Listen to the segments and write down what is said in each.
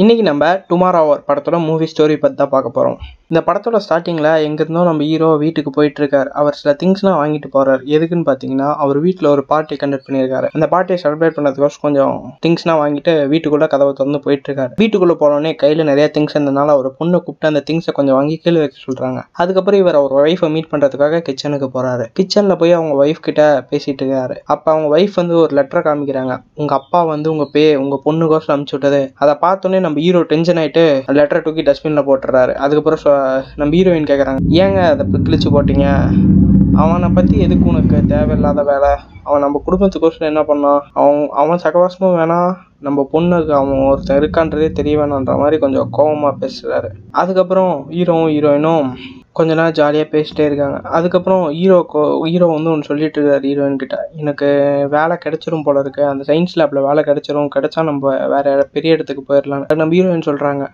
இன்றைக்கி நம்ம டுமாரோ அவர் படத்தோட மூவி ஸ்டோரி பற்றி தான் பார்க்க போகிறோம் இந்த படத்தோட ஸ்டார்டிங்கில் எங்கேருந்தோ நம்ம ஹீரோ வீட்டுக்கு போயிட்டுருக்கார். அவர் சில திங்ஸ்லாம் வாங்கிட்டு போகிறார் எதுக்குன்னு பார்த்தீங்கன்னா அவர் வீட்டில் ஒரு பார்ட்டி கண்டக்ட் பண்ணியிருக்காரு. அந்த பார்ட்டியை செலிப்ரேட் பண்ணுறதுக்கோசம் கொஞ்சம் திங்ஸ்லாம் வாங்கிட்டு வீட்டுக்குள்ளே கதவை திறந்து போயிட்டுருக்காரு. வீட்டுக்குள்ளே போனோடனே கையில் நிறைய திங்ஸ் இருந்தனால அவர் பொண்ணை கூப்பிட்டு அந்த திங்ஸை கொஞ்சம் வாங்கி கீழே வைக்க சொல்கிறாங்க அதுக்கப்புறம் இவர் அவர் ஒய்ஃபை மீட் பண்ணுறதுக்காக கிச்சனுக்கு போகிறாரு கிச்சனில் போய் அவங்க ஒய்ஃப் கிட்ட பேசிகிட்டு இருக்காரு. அப்போ அவங்க ஒய்ஃப் வந்து ஒரு லெட்டரை காமிக்கிறாங்க. உங்கள் அப்பா வந்து உங்கள் பே உங்கள் பொண்ணுக்கோசம் அனுப்பிச்சு விட்டது. அதை பார்த்தோன்னே நம்ம ஹீரோ டென்ஷன் ஆகிட்டு லெட்டரை தூக்கி டஸ்ட்பினில் போட்டுறாரு. அதுக்கப்புறம் நம்ம ஹீரோயின் கேட்குறாங்க ஏங்க அதை கிழிச்சு போட்டீங்க? அவனை பற்றி எதுக்கு உனக்கு தேவையில்லாத வேலை? அவன் நம்ம குடும்பத்துக்கோசரம் என்ன பண்ணான்? அவன் அவன் சகவாசமும் வேணாம். நம்ம பொண்ணுக்கு அவன் ஒருத்தன் இருக்கான்றதே தெரிய வேணான்ற மாதிரி கொஞ்சம் கோவமாக பேசுகிறாரு அதுக்கப்புறம் ஹீரோவும் ஹீரோயினும் கொஞ்ச நேரம் ஜாலியாக பேசிட்டே இருக்காங்க. அதுக்கப்புறம் ஹீரோ ஹீரோ வந்து ஒன்று சொல்லிட்டு இருக்காரு ஹீரோயின் கிட்ட. எனக்கு வேலை கிடைச்சிரும் போல இருக்கு. அந்த சயின்ஸ் லேப்ல வேலை கிடைச்சிரும். கிடைச்சா நம்ம வேற பெரிய இடத்துக்கு போயிடலாம் நம்ம ஹீரோயின் சொல்கிறாங்க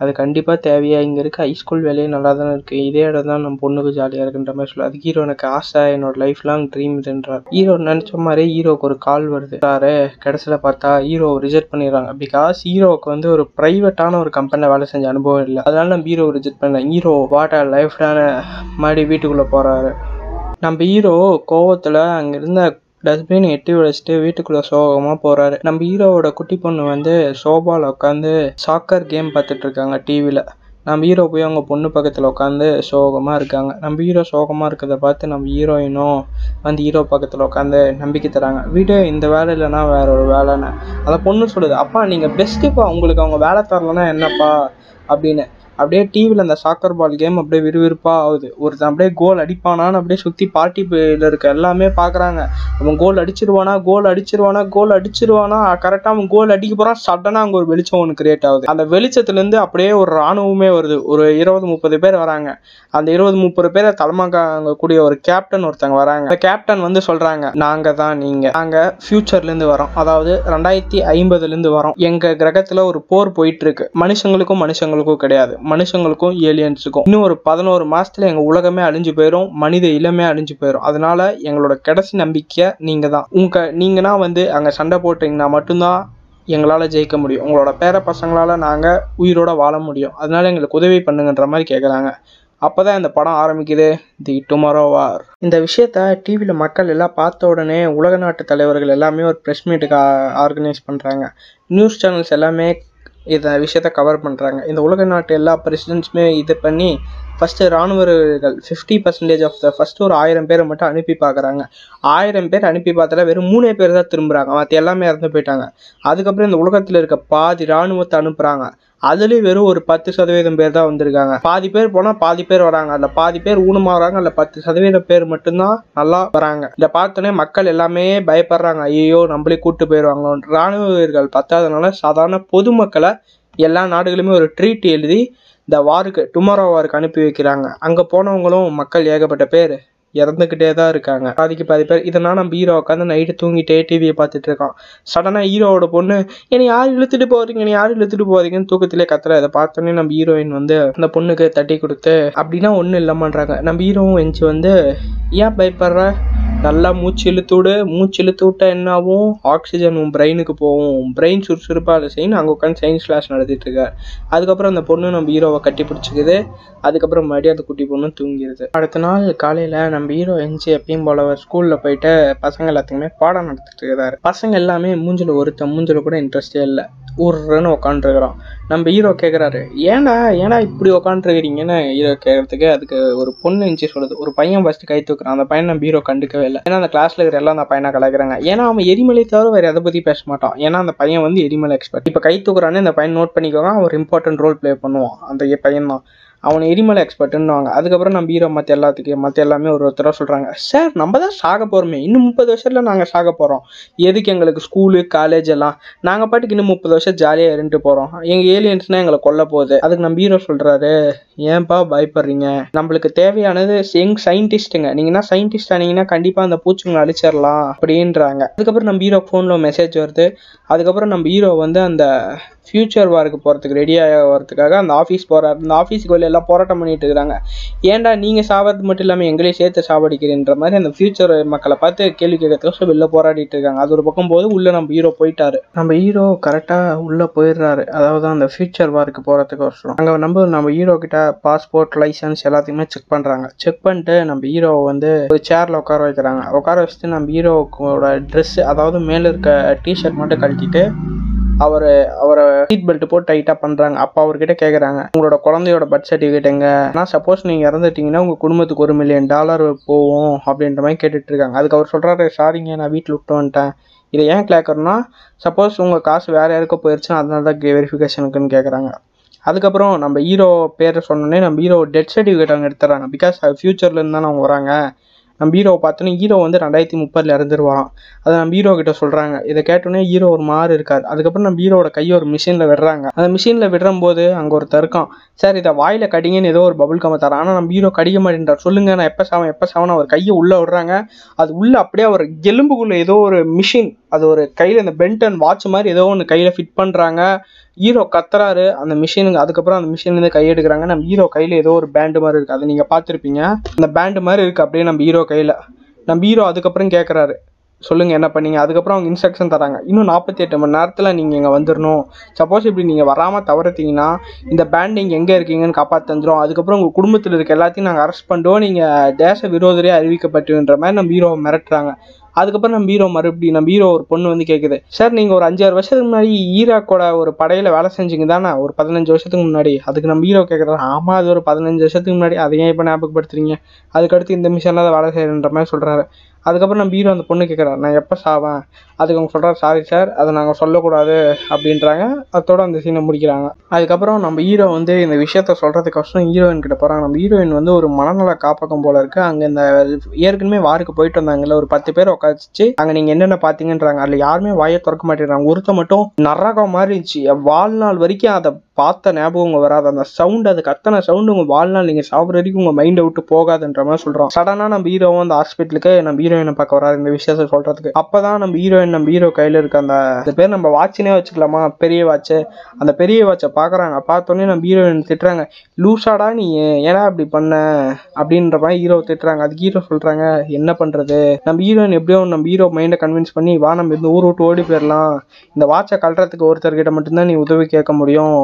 அது கண்டிப்பாக தேவையா? இங்கே இருக்க ஹைஸ்கூல் வேலையே நல்லா தானே இருக்குது இதே இடம் தான் நம்ம பொண்ணுக்கு ஜாலியாக இருக்குன்ற மாதிரி சொல்ல அதுக்கு ஹீரோ எனக்கு ஆசை என்னோட லைஃப் லாங் ட்ரீம் இதுன்றார். ஹீரோ நினச்ச மாதிரி ஹீரோக்கு ஒரு கால் வருது. சாரு கடைசியில் பார்த்தா ஹீரோ ரிஜெக்ட் பண்ணிடுறாங்க. பிகாஸ் ஹீரோவுக்கு வந்து ஒரு ப்ரைவேட்டான ஒரு கம்பெனியில் வேலை செஞ்ச அனுபவம் இல்லை. அதனால நம்ம ஹீரோ ரிஜெக்ட் பண்ணேன் ஹீரோ வாட்டா லைஃப்டான மாதிரி வீட்டுக்குள்ளே போகிறாரு நம்ம ஹீரோ கோவத்தில் அங்கே இருந்த டஸ்ட்பின் எட்டி வச்சுட்டு வீட்டுக்குள்ளே சோகமாக போகிறாரு நம்ம ஹீரோவோட குட்டி பொண்ணு வந்து சோபால உட்காந்து சாக்கர் கேம் பார்த்துட்டு இருக்காங்க டிவியில் நம்ம ஹீரோ போய் அவங்க பொண்ணு பக்கத்தில் உட்காந்து சோகமாக இருக்காங்க. நம்ம ஹீரோ சோகமாக இருக்கிறத பார்த்து நம்ம ஹீரோயினும் வந்து ஹீரோ பக்கத்தில் உட்காந்து நம்பிக்கை தராங்க. வீடு இந்த வேலை இல்லைன்னா வேற ஒரு வேலைன்னு. அதை பொண்ணு சொல்லுது அப்பா நீங்கள் பெஸ்ட்டுப்பா உங்களுக்கு அவங்க வேலை தரலன்னா என்னப்பா? அப்படின்னு. அப்படியே டிவியில் அந்த சாக்கர் பால் கேம் அப்படியே விறுவிறுப்பாக ஆகுது. ஒருத்தன் அப்படியே கோல் அடிப்பானான்னு அப்படியே சுற்றி பார்ட்டி இருக்க எல்லாமே பார்க்குறாங்க அவன் கோல் அடிச்சிருவானா கோல் அடிச்சிருவானா கோல் அடிச்சிருவானா கரெக்டாக அவன் கோல் அடிக்க போகிறான் சடனாக அங்கே ஒரு வெளிச்சம் ஒன்று கிரியேட் ஆகுது. அந்த வெளிச்சத்துலேருந்து அப்படியே ஒரு ராணுவமே வருது. ஒரு இருபது முப்பது பேர் வராங்க. அந்த இருபது முப்பது பேரை தலைமாக்காங்க கூடிய ஒரு கேப்டன் ஒருத்தங்க வராங்க. அந்த கேப்டன் வந்து சொல்கிறாங்க நாங்கள் தான் நீங்கள் நாங்கள் ஃப்யூச்சர்லேருந்து வரோம். அதாவது ரெண்டாயிரத்தி ஐம்பதுலேருந்து வரோம். எங்கள் கிரகத்தில் ஒரு போர் போயிட்டுருக்கு மனுஷங்களுக்கும் மனுஷங்களுக்கும் கிடையாது. மனுஷங்களுக்கும் ஏலியன்ஸுக்கும் இன்னும் ஒரு பதினோரு மாசத்துல எங்க உலகமே அழிஞ்சு போயிடும் மனித இளமே அழிஞ்சு போயிடும் அதனால எங்களோட கடைசி நம்பிக்கை நீங்க தான் உங்க நீங்கன்னா வந்து அங்க சண்டை போட்டீங்கன்னா மட்டும்தான் எங்களால் ஜெயிக்க முடியும். உங்களோட பேர பசங்களால் நாங்கள் உயிரோட வாழ முடியும். அதனால எங்களுக்கு உதவி பண்ணுங்கன்ற மாதிரி கேட்குறாங்க அப்போ தான் இந்த படம் ஆரம்பிக்குது. தி டுமாரோ வார் இந்த விஷயத்த டிவியில் மக்கள் எல்லாம் பார்த்த உடனே உலக நாட்டு தலைவர்கள் எல்லாமே ஒரு ப்ரெஸ் மீட்டுக்கு ஆர்கனைஸ் பண்ணுறாங்க நியூஸ் சேனல்ஸ் எல்லாமே இதை விஷயத்த கவர் பண்ணுறாங்க இந்த உலக நாட்டு எல்லா பிரசிடென்ட்ஸுமே இது பண்ணி ஃபஸ்ட்டு இராணுவ வீரர்கள் fifty percentage of the first ஒரு ஆயிரம் பேரை மட்டும் அனுப்பி பார்க்குறாங்க. ஆயிரம் பேர் அனுப்பி பார்த்தால வெறும் மூணே பேர் தான் திரும்புகிறாங்க மற்ற எல்லாமே இறந்து போயிட்டாங்க. அதுக்கப்புறம் இந்த உலகத்தில் இருக்க பாதி இராணுவத்தை அனுப்புகிறாங்க அதுலேயும் வெறும் ஒரு பத்து சதவீதம் பேர் தான் வந்திருக்காங்க. பாதி பேர் போனால் பாதி பேர் வராங்க. அதில் பாதி பேர் ஊனமாகறாங்க. அதில் பத்து சதவீதம் பேர் மட்டும்தான் நல்லா வராங்க. இதை பார்த்தோன்னே மக்கள் எல்லாமே பயப்படுறாங்க. ஐயோ நம்மளே கூட்டு போயிடுவாங்களோ ராணுவ வீரர்கள் பத்தாதனால சாதாரண பொதுமக்களை எல்லா நாடுகளுமே ஒரு ட்ரீட் எழுதி இந்த வாருக்கு டுமாரோ வாருக்கு அனுப்பி வைக்கிறாங்க. அங்கே போனவங்களும் மக்கள் ஏகப்பட்ட பேர் இறந்துக்கிட்டே தான் இருக்காங்க. பாதிக்கு பாதி பேர். இதனால் நம்ம ஹீரோ உட்காந்து நைட்டு தூங்கிட்டே டிவியை பார்த்துட்டு இருக்கான் சடனாக ஹீரோவோட பொண்ணு என்னை யார் இழுத்துட்டு போகிறீங்க என்னை யார் இழுத்துட்டு போகிறீங்கன்னு தூக்கத்திலே கத்துற அதை பார்த்தோன்னே நம்ம ஹீரோயின் வந்து அந்த பொண்ணுக்கு தட்டி கொடுத்து அப்படின்னா ஒன்றும் இல்லாமன்றாங்க நம்ம ஹீரோவும் எஞ்சி வந்து ஏன் பயப்படுற? நல்லா மூச்சு இழுத்து விடு. மூச்சு இழுத்து விட்டா என்ன ஆகும் ஆக்சிஜன் உன் பிரெயினுக்கு போகும். பிரெயின் சுறுசுறுப்பாக அதை செய்யணும். அங்கே உட்காந்து சயின்ஸ் கிளாஸ் நடத்திட்டு இருக்காரு அதுக்கப்புறம் அந்த பொண்ணு நம்ம ஹீரோவை கட்டி பிடிச்சிக்குது. அதுக்கப்புறம் மறுபடியும் அந்த குட்டி பொண்ணு தூங்கிடுது அடுத்த நாள் காலையில் நம்ம ஹீரோ எஞ்சி எப்பயும் போல ஸ்கூலில் போயிட்டு பசங்க எல்லாத்துக்குமே பாடம் நடத்திட்டு இருக்கிறாரு பசங்க எல்லாமே மூஞ்சில் ஒருத்தன். மூஞ்சில் கூட இன்ட்ரெஸ்டே இல்லை. உருன்னு உக்காண்ட்ருக்குறான் நம்ம ஹீரோ கேட்குறாரு ஏன்டா ஏன்டா இப்படி உக்காண்ட்ருக்கிறீங்கன்னு ஹீரோ கேட்கறதுக்கு அதுக்கு ஒரு பொண்ணு இருந்துச்சு சொல்லுது. ஒரு பையன் ஃபஸ்ட்டு கை தூக்குறான். அந்த பையன் நம்ம ஹீரோ கண்டுக்கவே இல்லை. ஏன்னா அந்த கிளாஸில் இருக்கிற எல்லாம் அந்த பையனை கலக்கிறாங்க ஏன்னா அவன் எரிமலை தவிர வேறு எதை பற்றி பேச மாட்டான். ஏன்னா அந்த பையன் வந்து எரிமலை எக்ஸ்பர்ட் இப்போ கை தூக்குறான்னு அந்த பையன் நோட் பண்ணிக்கோங்க. அவன் ஒரு இம்பார்ட்டன்ட் ரோல் ப்ளே பண்ணுவான். அந்த பையன் தான் அவனை எரிமலை எக்ஸ்பர்ட்டுன்னுவாங்க அதுக்கப்புறம் நம்ம ஹீரோ மற்ற எல்லாத்துக்கும் மற்ற எல்லாமே ஒரு ஒருத்தராக சொல்கிறாங்க சார் நம்ம தான் சாக போகிறோமே இன்னும் முப்பது வருஷத்தில் நாங்கள் சாக போகிறோம் எதுக்கு எங்களுக்கு ஸ்கூலு காலேஜ் எல்லாம்? நாங்கள் பாட்டுக்கு இன்னும் முப்பது வருஷம் ஜாலியாக இருந்துட்டு போகிறோம் எங்கள் ஏலியன்ஸ்னால் எங்களை கொல்ல போகுது. அதுக்கு நம்ம ஹீரோ சொல்கிறாரு ஏன்பா பயப்படுறீங்க? நம்மளுக்கு தேவையானது எங் சயின்டிஸ்ட்டுங்க நீங்கன்னா சயின்டிஸ்ட் ஆனீங்கன்னா கண்டிப்பாக அந்த பூச்சிங்களை அழிச்சிடலாம். அப்படின்றாங்க. அதுக்கப்புறம் நம்ம ஹீரோ ஃபோனில் மெசேஜ் வருது. அதுக்கப்புறம் நம்ம ஹீரோ வந்து அந்த ஃப்யூச்சர் வாருக்கு போகிறதுக்கு ரெடி ஆகிறதுக்காக அந்த ஆஃபீஸ் போகிறார் அந்த ஆஃபீஸுக்கு வெளியே எல்லாம் போராட்டம் பண்ணிட்டு இருக்கிறாங்க. ஏன்டா நீங்கள் சாவது மட்டும் இல்லாமல் எங்களையும் சேர்த்து சாவடிக்கிறேன்ற மாதிரி அந்த ஃப்யூச்சர் மக்களை பார்த்து கேள்வி கேட்கறதுக்கு வெளில போராடிட்டு இருக்காங்க. அது ஒரு பக்கம் போது உள்ளே நம்ம ஹீரோ போயிட்டாரு. நம்ம ஹீரோ கரெக்டாக உள்ளே போயிடுறாரு. அதாவது அந்த ஃப்யூச்சர் வாருக்கு போகிறதுக்கு வருஷம் அங்கே நம்ம நம்ம ஹீரோ கிட்ட பாஸ்போர்ட் லைசன்ஸ் எல்லாத்தையுமே செக் பண்ணுறாங்க செக் பண்ணிட்டு நம்ம ஹீரோவை வந்து ஒரு சேரில் உட்கார வைக்கிறாங்க. உட்கார வச்சுட்டு நம்ம ஹீரோவோட ட்ரெஸ்ஸு அதாவது மேலே இருக்க டிஷர்ட் மட்டும் கழட்டிட்டு அவர் அவரை சீட் பெல்ட் போட்டு டைட்டாக பண்ணுறாங்க அப்போ அவர்கிட்ட கேட்குறாங்க உங்களோட குழந்தையோட பர்த் சர்டிஃபிகேட் எங்க? ஆனால் சப்போஸ் நீங்கள் இறந்துட்டீங்கன்னா உங்கள் குடும்பத்துக்கு ஒரு மில்லியன் டாலர் போகும் அப்படின்ற மாதிரி கேட்டுட்ருக்காங்க அதுக்கு அவர் சொல்கிறாரு சாரிங்க நான் வீட்டில் விட்டு வந்துட்டேன். இதை ஏன் கேட்குறேன்னா சப்போஸ் உங்கள் காசு வேறு யாருக்கோ போயிடுச்சுன்னா அதனால தான் வெரிஃபிகேஷனுக்குன்னு கேட்குறாங்க அதுக்கப்புறம் நம்ம ஹீரோ பேரை சொன்னோன்னே நம்ம ஹீரோ டெத் சர்டிஃபிகேட் அவங்க எடுத்துறாங்க பிகாஸ் ஃப்யூச்சர்லேருந்து தானே அவங்க வராங்க. நம்ம ஹீரோவை பார்த்தோன்னே ஹீரோ வந்து ரெண்டாயிரத்தி முப்பதில் இறந்துருவாராம். அதை நம்ம ஹீரோ கிட்ட சொல்கிறாங்க இதை கேட்டோன்னே ஹீரோ ஒரு மாறு இருக்கார். அதுக்கப்புறம் நம்ம ஹீரோட கையை ஒரு மிஷினில் விடுறாங்க. அந்த மிஷினில் விடும்போது அங்கே ஒரு தருக்கம். சார் இதை வாயில் கடிங்கன்னு ஏதோ ஒரு பபுள் கம்மை தரான் ஆனால் நம்ம ஹீரோ கடிக்க மாட்டேன்றார். சொல்லுங்க நான் எப்போ சாவன் எப்போ சாவன் அவர் கையை உள்ளே விடுறாங்க. அது உள்ளே அப்படியே அவர் எலும்புக்குள்ளே ஏதோ ஒரு மிஷின் அது ஒரு கையில் இந்த பென்டன் வாட்ச் மாதிரி ஏதோ ஒன்று கையில் ஃபிட் பண்ணுறாங்க ஹீரோ கத்துறாரு. அந்த மிஷினுக்கு அதுக்கப்புறம் அந்த மிஷின்லேருந்து கை எடுக்கிறாங்க. நம்ம ஹீரோ கையில் ஏதோ ஒரு பேண்டு மாதிரி இருக்குது அதை நீங்கள் பார்த்துருப்பீங்க. அந்த பேண்டு மாதிரி இருக்குது அப்படியே நம்ம ஹீரோ கையில். நம்ம ஹீரோ அதுக்கப்புறம் கேட்குறாரு சொல்லுங்கள் என்ன பண்ணீங்க? அதுக்கப்புறம் அவங்க இன்ஸ்ட்ரக்ஷன் தராங்க. இன்னும் நாற்பத்தி எட்டு மணி நேரத்தில் நீங்கள் இங்கே வந்துடணும் சப்போஸ் இப்படி நீங்கள் வராமல் தவறுத்தீங்கன்னா இந்த பேண்ட் நீங்கள் எங்கே இருக்கீங்கன்னு காப்பாற்றி தந்துடும் அதுக்கப்புறம் உங்கள் குடும்பத்தில் இருக்க எல்லாத்தையும் நாங்கள் அரெஸ்ட் பண்ணிட்டோம். நீங்கள் தேச விரோதரே அறிவிக்கப்பட்டுன்ற மாதிரி நம்ம ஹீரோவை மிரட்டுறாங்க. அதுக்கப்புறம் நம்ம ஹீரோ மறுபடியும் நம்ம ஹீரோ ஒரு பொண்ணு வந்து கேட்குது சார் நீங்கள் ஒரு அஞ்சாறு வருஷத்துக்கு முன்னாடி ஈராக்கோட ஒரு படையில் வேலை செஞ்சீங்க தானே? ஒரு பதினஞ்சு வருஷத்துக்கு முன்னாடி. அதுக்கு நம்ம ஹீரோ கேட்குறாரு ஆமாம் அது ஒரு பதினஞ்சு வருஷத்துக்கு முன்னாடி. அதை ஏன் இப்போ ஞாபகப்படுத்துறீங்க. அதுக்கடுத்து இந்த மிஷனில் தான் வேலை செய்யணுன்ற மாதிரி சொல்கிறாரு அதுக்கப்புறம் நம்ம ஹீரோ அந்த பொண்ணு கேட்குறாரு நான் எப்போ சாவேன்? அதுக்கு அவங்க சொல்கிறார் சாரி சார் அதை நாங்கள் சொல்லக்கூடாது அப்படின்றாங்க. அதோட அந்த சீனை முடிக்கிறாங்க. அதுக்கப்புறம் நம்ம ஹீரோ வந்து இந்த விஷயத்த சொல்கிறதுக்கோசரம் ஹீரோயின் கிட்ட போகிறாங்க நம்ம ஹீரோயின் வந்து ஒரு மனநல காப்பகம் போல இருக்குது அங்கே இந்த ஏற்கனவே வாருக்கு போயிட்டு வந்தாங்கல்ல ஒரு பத்து பேர் உட்காந்துச்சு அங்கே நீங்கள் என்னென்ன பார்த்தீங்கன்றாங்க அதில் யாருமே வாயை திறக்க மாட்டேங்கிறாங்க. ஒருத்த மட்டும் நரகம் மாதிரி இருந்துச்சு. என் வாழ்நாள் வரைக்கும் அதை பார்த்த ஞாபகம் உங்க வராது. அந்த சவுண்ட் அதுக்கு அத்தனை சவுண்டு உங்கள் வாழ்நாள் நீங்கள் சாப்பிட்ற வரைக்கும் உங்கள் மைண்டை விட்டு போகாதுன்ற மாதிரி சொல்கிறோம் சடனாக நம்ம ஹீரோவும் அந்த ஹாஸ்பிட்டலுக்கு நம்ம ஹீரோயினை பார்க்க வராது இந்த விஷயத்தை சொல்கிறதுக்கு அப்போ தான் நம்ம ஹீரோயின் நம்ம ஹீரோ கையில் இருக்க அந்த அந்த பேர் நம்ம வாட்சினே வச்சுக்கலாமா? பெரிய வாட்சு அந்த பெரிய வாட்சை பார்க்குறாங்க பார்த்தோன்னே நம்ம ஹீரோயின் திட்டுறாங்க. லூசாடா நீ ஏன்னா இப்படி பண்ண? அப்படின்ற மாதிரி ஹீரோ திட்டுறாங்க. அதுக்கு ஹீரோ சொல்கிறாங்க என்ன பண்ணுறது நம்ம ஹீரோயின் எப்படியோ நம்ம ஹீரோ மைண்டை கன்வின்ஸ் பண்ணி வா நம்ம இந்த ஊர் விட்டு ஓடி போயிடலாம் இந்த வாட்சை கழட்டுறதுக்கு ஒருத்தர்கிட்ட மட்டும்தான் நீ உதவி கேட்க முடியும்.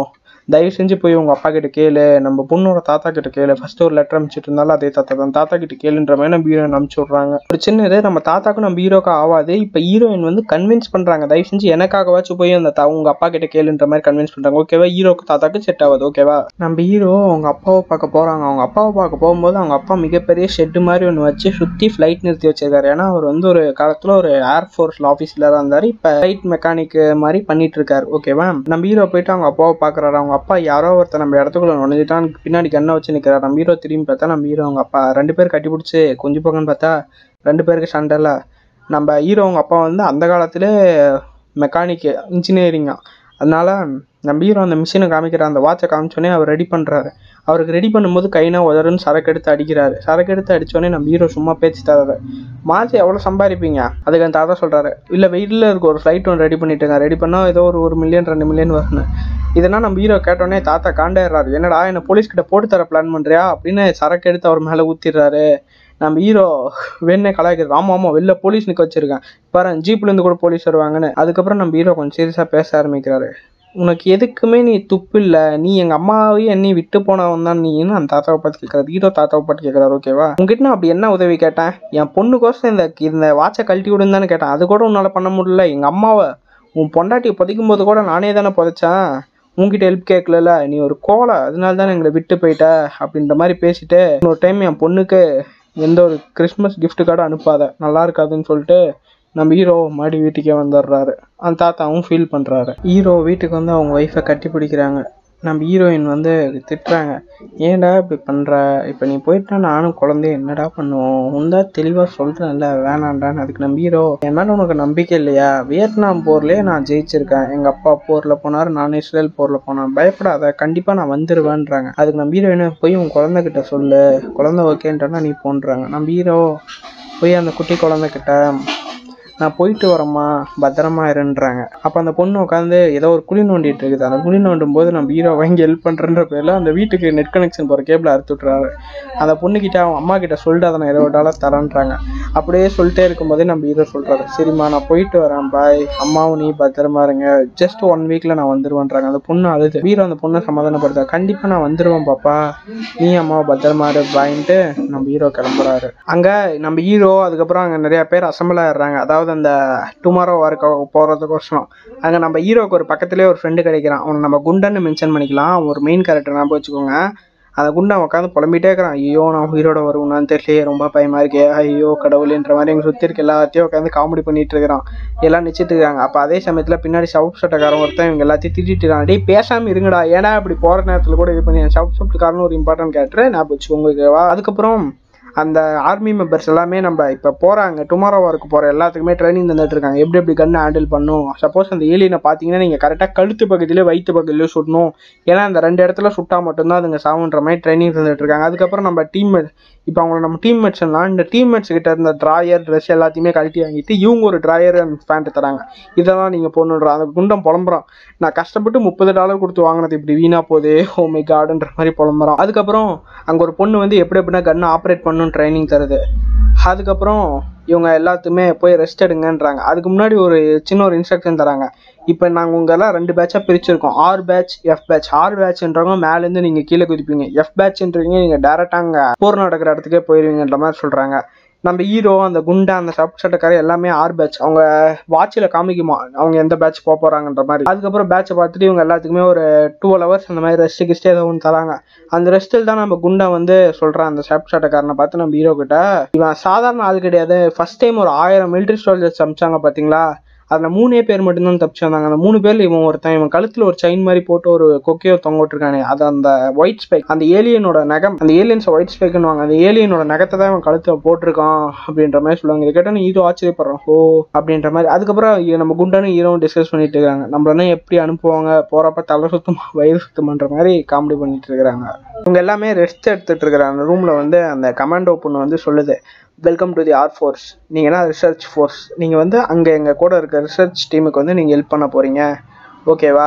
தயவு செஞ்சு போய் உங்கள் அப்பா கிட்ட கேளு நம்ம பொண்ணோட தாத்தா கிட்ட கேளு. ஃபர்ஸ்ட் ஒரு லெட்டர் அனுப்பிச்சிட்டு இருந்தாலும் அதே தாத்தா தான். தாத்தா கிட்ட கேளுன்ற மாதிரி நம்ம ஹீரோயின் அனுப்பிச்சி விட்றாங்க. ஒரு சின்னது நம்ம தாத்தாக்கும் நம்ம ஹீரோக்கு ஆகாது இப்போ ஹீரோயின் வந்து கன்வின்ஸ் பண்ணுறாங்க தயவு செஞ்சு எனக்காகவாச்சும் போய் அந்த தா உங்கள் அப்பா கிட்ட கேளுன்ற மாதிரி கன்வின்ஸ் பண்ணுறாங்க ஓகேவா ஹீரோக்கு தாத்தாக்கு செட் ஆகுது. ஓகேவா நம்ம ஹீரோ அவங்க அப்பாவை பார்க்க போகிறாங்க அவங்க அப்பாவை பார்க்க போகும்போது அவங்க அப்பா மிகப்பெரிய ஷெட்டு மாதிரி ஒன்று வச்சு சுற்றி ஃப்ளைட் நிறுத்தி வச்சிருக்காரு. ஏன்னா அவர் வந்து ஒரு காலத்தில் ஒரு ஏர்ஃபோர்ஸில் ஆஃபீஸில் தான் இருந்தார். இப்போ ஃப்ளைட் மெக்கானிக் மாதிரி பண்ணிட்டு இருக்காரு. ஓகேவா நம்ம ஹீரோ போயிட்டு அவங்க அப்பாவை பார்க்குறாரு. அவங்க அப்பா யாரோ ஒருத்தர் நம்ம இடத்துக்குள்ள நுழைஞ்சிட்டான் பின்னாடி கண்ணை வச்சு நிற்கிறார் நம்ம ஹீரோ திரும்பி பார்த்தா நம்ம ஹீரோ அவங்க அப்பா. ரெண்டு பேர் கட்டி பிடிச்சி கொஞ்சம் போங்கன்னு பார்த்தா ரெண்டு பேருக்கு சண்டைல நம்ம ஹீரோ அவங்க அப்பா வந்து அந்த காலத்தில் மெக்கானிக்கு இன்ஜினியரிங்காக அதனால நம்ம ஹீரோ அந்த மிஷினை காமிக்கிற அந்த வாட்சை காமிச்சோன்னே அவர் ரெடி பண்ணுறாரு அவருக்கு ரெடி பண்ணும்போது கைனா உதறன்னு சரக்கு எடுத்து அடிக்கிறாரு. சரக்கு எடுத்து அடித்தோடனே நம்ம ஹீரோ சும்மா பேச்சு தராரு மாற்றி எவ்வளோ சம்பாதிப்பீங்க? அதுக்கு அந்த தாத்தா சொல்கிறாரு இல்லை வெயிலில் இருக்க. ஒரு ஃப்ளைட் ஒன்று ரெடி பண்ணிட்டுங்க ரெடி பண்ணால் ஏதோ ஒரு ஒரு மில்லியன் ரெண்டு மில்லியன் வரணும் இதெல்லாம் நம்ம ஹீரோ கேட்டோடனே தாத்தா காண்டாயிடுறாரு. என்னடா என்ன போலீஸ்கிட்ட போட்டு தர பிளான் பண்ணுறியா அப்படின்னு சரக்கு எடுத்து அவர் மேலே ஊற்றிடுறாரு நம்ம ஹீரோ வேணே கலாய்க்கிறது. ஆமாம் ஆமாம் வெளில போலீஸ் நிற்க வச்சுருக்கேன். பாரு ஜீப்லேருந்து கூட போலீஸ் வருவாங்கன்னு. அதுக்கப்புறம் நம்ம ஹீரோ கொஞ்சம் சீரியஸாக பேச ஆரம்பிக்கிறாரு. உனக்கு எதுக்குமே நீ துப்பு இல்லை நீ எங்கள் அம்மாவையும் என்னையும் விட்டு போனவன் தான் நீன்னு அந்த தாத்தாவை பார்த்து கேட்குறாரு ஹீரோ தாத்தாவை பார்த்து கேட்குறாரு ஓகேவா உங்ககிட்ட நான் அப்படி என்ன உதவி கேட்டேன்? என் பொண்ணுக்கோசம் இந்த இந்த வாட்சை கழட்டி விடுந்தானு கேட்டேன். அது கூட உன்னால் பண்ண முடியல. எங்கள் அம்மாவை உன் பொண்டாட்டியை புதைக்கும் போது கூட நானே தானே புதைச்சேன். உங்ககிட்ட ஹெல்ப் கேட்கல நீ ஒரு கோலை அதனால தானே எங்களை விட்டு போயிட்ட? அப்படின்ற மாதிரி பேசிட்டு இன்னொரு டைம் என் பொண்ணுக்கு எந்த ஒரு கிறிஸ்மஸ் கிஃப்ட் கார்டும் அனுப்பாத. நல்லா இருக்காதுன்னு சொல்லிட்டு நம்ம ஹீரோ மாடி வீட்டுக்கே வந்துடுறாரு. அந்த தாத்தாவும் ஃபீல் பண்ணுறாரு ஹீரோ வீட்டுக்கு வந்து அவங்க ஒய்ஃபை கட்டி பிடிக்கிறாங்க. நம்ம ஹீரோயின் வந்து திட்டுறாங்க. ஏன்டா இப்படி பண்ணுற இப்போ நீ போயிட்டா நானும் குழந்தைய என்னடா பண்ணுவோம்? உந்தா தெளிவாக சொல்கிறேன்ல வேணாண்டான்னு அதுக்கு நம்ம ஹீரோ என் மேலே உனக்கு நம்பிக்கை இல்லையா? வியட்நாம் போர்லேயே நான் ஜெயிச்சிருக்கேன். எங்கள் அப்பா போரில் போனார் நான் இஸ்ரேல் போரில் போனேன். பயப்படாத கண்டிப்பாக நான் வந்துடுவேன்றாங்க அதுக்கு நம்ம ஹீரோயினை போய் உன் குழந்தைகிட்ட சொல்லு. குழந்தை ஓகேன்ட்டா நீ போன்றாங்க. நம்ம ஹீரோ போய் அந்த குட்டி குழந்தைகிட்ட நான் போயிட்டு வரேம்மா பத்திரமா இருன்றாங்க. அப்போ அந்த பொண்ணு உட்காந்து ஏதோ ஒரு குழி நோண்டிட்டு இருக்குது. அந்த குழி நோண்டும் போது நம்ம ஹீரோ வாங்கி ஹெல்ப் பண்ணுறன்ற பேரில் அந்த வீட்டுக்கு நெட் கனெக்ஷன் போகிற கேபிள் அறுத்து விட்றாரு அந்த பொண்ணுக்கிட்ட அவன் அம்மா கிட்ட சொல்லிட்டு அதை நான் இருபது டாலர் தரேன்றாங்க. அப்படியே சொல்லிட்டே இருக்கும்போதே நம்ம ஹீரோ சொல்கிறாரு சரிம்மா நான் போயிட்டு வரேன் பாய் அம்மாவும் நீ பத்திரமா இருங்க. ஜஸ்ட் ஒன் வீக்கில் நான் வந்துடுவேன்றாங்க அந்த பொண்ணு அழுது. ஹீரோ அந்த பொண்ணை சமாதானப்படுத்த கண்டிப்பாக நான் வந்துடுவேன் பாப்பா. நீ அம்மாவை பத்திரமா இரு பாயின்ட்டு நம்ம ஹீரோ கிளம்புறாரு. அங்கே நம்ம ஹீரோ அதுக்கப்புறம் அங்கே நிறையா பேர் அசம்பிள் ஆயிடுறாங்க. அதாவது அந்த டுமாரோ ஒர்க் போகிறதுக்கோசரம் அங்கே நம்ம ஹீரோக்கு ஒரு பக்கத்துலேயே ஒரு ஃப்ரெண்டு கிடைக்கிறான். அவனை நம்ம குண்டன்னு மென்ஷன் பண்ணிக்கலாம். அவன் ஒரு மெயின் கேரக்டர் ஞாபகம் வச்சுக்கோங்க. அந்த குண்டன் உட்காந்து புலம்பிகிட்டே இருக்கிறான். ஐயோ நான் உயிரோட வருவேனான்னு தெரியலையே ரொம்ப பயமாக இருக்கே. ஐயோ கடவுளேன்ற மாதிரி எங்கள் சுற்றி இருக்க எல்லாத்தையும் உட்காந்து காமெடி பண்ணிட்டு இருக்கிறான். எல்லாம் நிச்சிட்டு இருக்காங்க. அப்போ அதே சமயத்தில் பின்னாடி சவுப் சட்டக்காரன் ஒருத்தன் இவங்க எல்லாத்தையும் திட்டிட்டு இருக்கான். டே பேசாமல் இருங்கடா. ஏன்னா இப்படி போகிற நேரத்தில் கூட இது பண்ணி சவுப் சட்டக்காரன் ஒரு இம்பார்ட்டன்ட் கேரக்டர் நான் வச்சுக்கோங்க உங்களுக்கு அதுக்கப்புறம் அந்த ஆர்மி மெம்பர்ஸ் எல்லாமே நம்ம இப்போ போகிறாங்க டுமாரோ ஒர்க் போகிற எல்லாத்துக்குமே ட்ரைனிங் தந்துட்டு இருக்காங்க எப்படி எப்படி கன்னை ஹேண்டில் பண்ணும்? சப்போஸ் அந்த ஏலியனை பார்த்தீங்கன்னா நீங்கள் கரெக்டாக கழுத்து பகுதியிலே வயிற்று பகுதியிலே சுடணும் ஏன்னா அந்த ரெண்டு இடத்துல சுட்டா மட்டும்தான் அதுங்க சாவுன்ற மாதிரி ட்ரைனிங் தந்துட்டு இருக்காங்க அதுக்கப்புறம் நம்ம டீம் இப்போ அவங்கள நம்ம டீம்மேட்ஸ் எல்லாம் இந்த டீம்மேட்ஸ் கிட்ட இருந்த ட்ராயர் ட்ரெஸ் எல்லாத்தையுமே கழட்டி வாங்கிட்டு இவங்க ஒரு ட்ராயர் அண்ட் பேண்ட் தராங்க. இதெல்லாம் நீங்கள் போடணுன்ற அந்த குண்டம் புலம்புறான். நான் கஷ்டப்பட்டு முப்பது டாலர் கொடுத்து வாங்கினது இப்படி வீணா போதே. Oh ஹோமை கார்டுன்ற மாதிரி புலம்புறான். அதுக்கப்புறம் அங்கே ஒரு பொண்ணு வந்து எப்படி எப்படின்னா கன்னை ஆப்ரேட் பண்ணணும் ட்ரைனிங் தருது. அதுக்கப்புறம் இவங்க எல்லாத்துமே போய் ரெஸ்ட் எடுங்கன்றாங்க. அதுக்கு முன்னாடி ஒரு சின்ன ஒரு இன்ஸ்ட்ரக்ஷன் தராங்க. இப்போ நாங்கள் உங்கள்லாம் ரெண்டு பேட்சாக பிரிச்சிருக்கோம். R batch F batch R பேட்ச்ன்றவங்க மேலேருந்து நீங்கள் கீழே குதிப்பீங்க. எஃப் பேட்ச்ன்றவங்க நீங்கள் டேரெக்டாக அங்கே போர் நடக்கிற இடத்துக்கே போயிடுவீங்கன்ற மாதிரி சொல்கிறாங்க நம்ம ஹீரோ அந்த குண்டா அந்த சப் சட்டக்காரர் எல்லாமே ஆர் பேட்ச் அவங்க வாட்சில் காமிக்குமா? அவங்க எந்த பேட்ச் போக போகிறாங்கன்ற மாதிரி. அதுக்கப்புறம் பேட்சை பார்த்துட்டு இவங்க எல்லாத்துக்குமே ஒரு டுவெல் ஹவர்ஸ் அந்த மாதிரி ரெஸ்ட் கிஸ்ட் ஏதோ ஒன்று தராங்க. அந்த ரெஸ்ட்டில் தான் நம்ம குண்டா வந்து சொல்கிறான் அந்த சப் சட்டக்காரனை பார்த்து நம்ம ஹீரோ கிட்ட. இவன் சாதாரண ஆள் கிடையாது. ஃபர்ஸ்ட் டைம் ஒரு ஆயிரம் மிலிட்ரி சோல்ஜர்ஸ் அமிச்சாங்க பார்த்தீங்களா அதில் மூணே பேர் மட்டும்தான் தப்பிச்சு வந்தாங்க அந்த மூணு பேரில் இவன் ஒருத்தன் இவன் கழுத்தில் ஒரு செயின் மாதிரி போட்டு ஒரு கொக்கையோ தொங்க விட்டுருக்கானே அது அந்த ஒயிட் ஸ்பைக் அந்த ஏலியனோட நகம் அந்த ஏலியன்ஸ் ஒயிட் ஸ்பைக்குன்னு அந்த ஏலியனோட நகத்தை தான் இவன் கழுத்தில் போட்டிருக்கான் அப்படின்ற மாதிரி சொல்லுவாங்க. இதை கேட்டால் ஹீரோ ஆச்சரியப்படுறான் ஓ அப்படின்ற மாதிரி. அதுக்கப்புறம் நம்ம குண்டானும் ஹீரோவும் டிஸ்கஸ் பண்ணிட்டு இருக்காங்க. நம்மளனா எப்படி அனுப்புவாங்க போகிறப்ப தலை சுத்தமாக வயிறு சுத்தம்ன்ற மாதிரி காமெடி பண்ணிட்டு இருக்கிறாங்க இவங்க எல்லாமே ரெஸ்ட் எடுத்துட்டு இருக்கிறாங்க. ரூமில் வந்து அந்த கமாண்டோ பொண்ணு வந்து சொல்லுது welcome to the R force நீங்கள் என்ன ரிசர்ச் ஃபோர்ஸ் நீங்கள் வந்து அங்கே எங்கள் கூட இருக்க ரிசர்ச் டீமுக்கு வந்து நீங்கள் ஹெல்ப் பண்ண போகிறீங்க ஓகேவா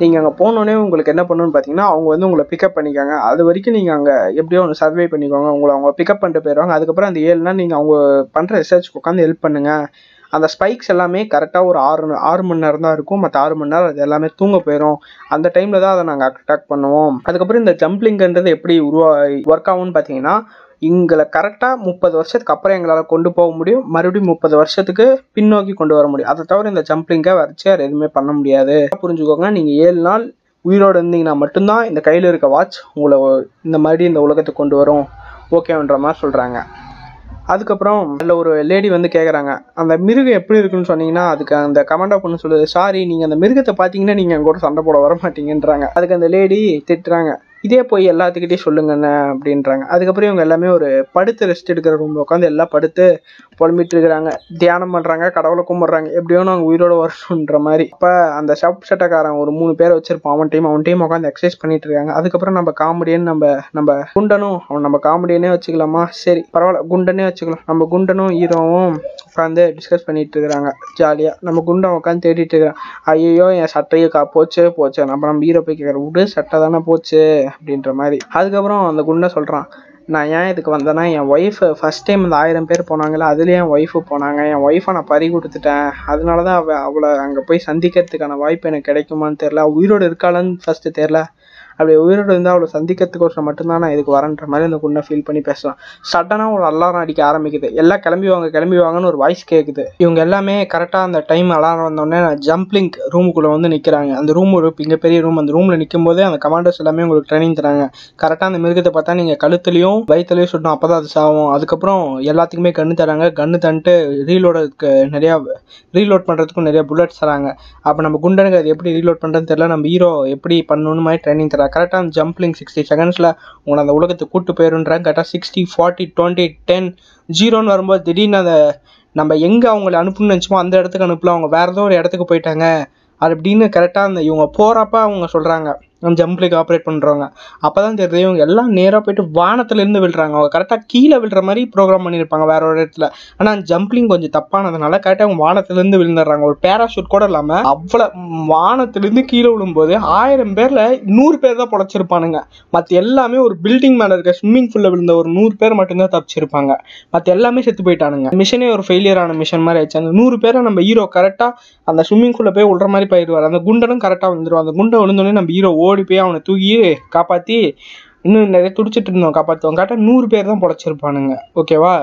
நீங்கள் அங்கே போனோடனே உங்களுக்கு என்ன பண்ணணும்னு பார்த்தீங்கன்னா அவங்க வந்து உங்களை பிக்கப் பண்ணிக்காங்க. அது வரைக்கும் நீங்கள் அங்கே எப்படியோ ஒன்று சர்வே பண்ணிக்கோங்க. உங்களை அவங்க பிக்கப் பண்ணிட்டு போயிடுவாங்க. அதுக்கப்புறம் அந்த ஏழு நாள் நீங்கள் அவங்க பண்ணுற ரிசர்ச்க்கு உட்காந்து ஹெல்ப் பண்ணுங்கள் அந்த ஸ்பைக்ஸ் எல்லாமே கரெக்டாக ஒரு ஆறு ஆறு மணி நேரம் தான் இருக்கும். மற்ற ஆறு மணி நேரம் அது எல்லாமே தூங்க போயிடும் அந்த டைமில் தான் அதை நாங்கள் அட்டாக் பண்ணுவோம். அதுக்கப்புறம் இந்த ஜம்ப்லிங்ன்றது எப்படி உருவா ஒர்க் ஆகும்னு பார்த்தீங்கன்னா எங்களை கரெக்டாக முப்பது வருஷத்துக்கு அப்புறம் எங்களால் கொண்டு போக முடியும். மறுபடியும் முப்பது வருஷத்துக்கு பின்னோக்கி கொண்டு வர முடியும். அதை தவிர இந்த ஜம்ப்லிங்கை வரைச்சி வேறு எதுவுமே பண்ண முடியாது. புரிஞ்சுக்கோங்க நீங்கள் ஏழு நாள் உயிரோடு இருந்தீங்கன்னா மட்டும்தான் இந்த கையில் இருக்க வாட்ச் உங்களை இந்த மாதிரி இந்த உலகத்துக்கு கொண்டு வரும். ஓகேன்ற மாதிரி சொல்கிறாங்க அதுக்கப்புறம் அதில் ஒரு லேடி வந்து கேட்குறாங்க அந்த மிருகம் எப்படி இருக்குன்னு சொன்னீங்கன்னா அதுக்கு அந்த கமெண்டா பொண்ணு சொல்லுது சாரி நீங்கள் அந்த மிருகத்தை பார்த்தீங்கன்னா நீங்கள் கூட சண்டை போட வர மாட்டீங்கன்றாங்க. அதுக்கு அந்த லேடி திட்டுறாங்க இதே போய் எல்லாத்துக்கிட்டையும் சொல்லுங்கண்ணே அப்படின்றாங்க. அதுக்கப்புறம் இவங்க எல்லாமே ஒரு படுத்து ரெஸ்ட் எடுக்கிற ரூமில் உட்காந்து எல்லாம் படுத்து புலம்பிட்டு இருக்கிறாங்க. தியானம் பண்ணுறாங்க கடவுளை கும்பிட்றாங்க. எப்படியோ நாங்கள் உயிரோட வரணுன்ற மாதிரி. இப்போ அந்த ஷப் சட்டக்காரன் ஒரு மூணு பேர் வச்சிருப்பான். அவன் டீம் அவன் டீம் உட்காந்து எக்ஸசைஸ் பண்ணிட்டு இருக்காங்க. அதுக்கப்புறம் நம்ம காமெடியன் நம்ம நம்ம குண்டனும் அவன் நம்ம காமெடியனே வச்சுக்கலாமா? சரி பரவாயில்ல. குண்டனே வச்சுக்கலாம். நம்ம குண்டனும் ஹீரோவும் உட்காந்து டிஸ்கஸ் பண்ணிட்டு இருக்கிறாங்க. ஜாலியாக நம்ம குண்டன் உட்காந்து தேடிட்டு இருக்கிறான். ஐயோ என் சட்டையை கா போச்சு போச்சு. நம்ம நம்ம ஹீரோ போய் கேட்குற விடு சட்டை தானே போச்சு. அப்படின்ற மாதிரி. அதுக்கப்புறம் அந்த குண்டை சொல்கிறான் நான் ஏன் இதுக்கு வந்தேன்னா என் ஒய்ஃபு ஃபஸ்ட் டைம் இந்த ஆயிரம் பேர் போனாங்கல்ல அதுலேயே என் ஒய்ஃபு போனாங்க. என் ஒய்ஃபை நான் பறி கொடுத்துட்டேன். அதனால தான் அவள் அவளை அங்கே போய் சந்திக்கிறதுக்கான வாய்ப்பு எனக்கு கிடைக்குமான்னு தெரில உயிரோடு இருக்காளான்னு ஃபஸ்ட்டு தெரில அப்படி உயிரோடு இருந்தால் அவளை சந்திக்கிறதுக்கோசரம் மட்டும்தான் நான் இதுக்கு வரேன்ற மாதிரி அந்த குண்டை ஃபீல் பண்ணி பேசலாம் சடனாக ஒரு அலாரம் அடிக்க ஆரம்பிக்குது. எல்லாம் கிளம்பி வாங்க கிளம்பி வாங்கன்னு ஒரு வாய்ஸ் கேட்குது இவங்க எல்லாமே கரெக்டாக அந்த டைம் அலாரம் வந்தோடனே ஜம்ப்லிங் ரூமுக்குள்ளே வந்து நிற்கிறாங்க அந்த ரூம் ஒரு இங்கே பெரிய ரூம் அந்த ரூமில் நிற்கும் போதே அந்த கமாண்டர்ஸ் எல்லாமே உங்களுக்கு ட்ரைனிங் தராங்க. கரெக்டாக அந்த மிருகத்தை பார்த்தா நீங்கள் கழுத்துலையும் வயிற்றுலையும் சுட்டணும் அப்போ தான் அது சாகும் அதுக்கப்புறம் எல்லாத்துக்குமே கன்று தராங்க. கன்று தந்துட்டு ரீலோடுக்கு நிறையா ரீலோட் பண்ணுறதுக்கும் நிறைய புல்லட்ஸ் தராங்க. அப்போ நம்ம குண்டனுக்கு அது எப்படி ரீலோட் பண்ணுறதுன்னு தெரியல. நம்ம ஹீரோ எப்படி பண்ணணுன்னு மாதிரி ட்ரைனிங் தராங்க. கரெக்டான ஜம்ப்லிங் சிக்ஸ்டி செகண்ட்ஸில் உங்களை அந்த உலகத்துக்கு கூட்டு போயிருன்றாங்க கரெக்டாக சிக்ஸ்டி ஃபார்ட்டி டுவெண்ட்டி டென் ஜீரோன்னு வரும்போது திடீர்னு அதை நம்ம எங்கே அவங்கள அனுப்பணும்னு நினச்சோமோ அந்த இடத்துக்கு அனுப்பலாம் அவங்க வேறு ஏதோ ஒரு இடத்துக்கு போயிட்டாங்க. அது அப்படின்னு கரெக்டாக அந்த இவங்க போகிறப்ப அவங்க சொல்கிறாங்க ஜம்ப்லேக்கு ஆப்ரேட் பண்ணுறவங்க அப்போ தான் தெரியுது இவங்க எல்லாம் நேராக போயிட்டு வானத்துலேருந்து விழுறாங்க. அவங்க கரெக்டாக கீழே விழுற மாதிரி ப்ரோக்ராம் பண்ணியிருப்பாங்க வேற ஒரு இடத்துல. ஆனால் ஜம்ப்லிங் கொஞ்சம் தப்பானதுனால கரெக்டாக அவங்க வானத்துலேருந்து விழுந்துடுறாங்க. ஒரு பேராஷூட் கூட இல்லாமல் அவ்வளோ வானத்துலேருந்து கீழே விழும்போது ஆயிரம் பேரில் நூறு பேர் தான் பொழைச்சிருப்பானுங்க. மற்ற எல்லாமே ஒரு பில்டிங் மேலே இருக்க ஸ்விம்மிங் ஃபுல்லில் விழுந்த ஒரு நூறு பேர் மட்டும்தான் தப்பிச்சிருப்பாங்க. மற்ற எல்லாமே செத்து போயிட்டானுங்க. மிஷனே ஒரு ஃபெயிலியரான மிஷன் மாதிரி ஆயிடுச்சு. அந்த நூறு பேரை நம்ம ஹீரோ கரெக்டாக அந்த ஸ்விம்மிங் ஃபுல்லில் போய் விடுற மாதிரி போயிடுவார். அந்த குண்டனும் கரெக்டாக வந்துடும் அந்த குண்டை விழுந்தோடனே நம்ம ஹீரோ ஓடி போய் அவனை தூக்கி காப்பாற்றி இன்னும் நிறைய துடிச்சிட்டு இருந்தோம் காப்பாற்றுவோம் கரெக்டாக நூறு பேர் தான் பொழைச்சிருப்பானுங்க. ஓகேவா?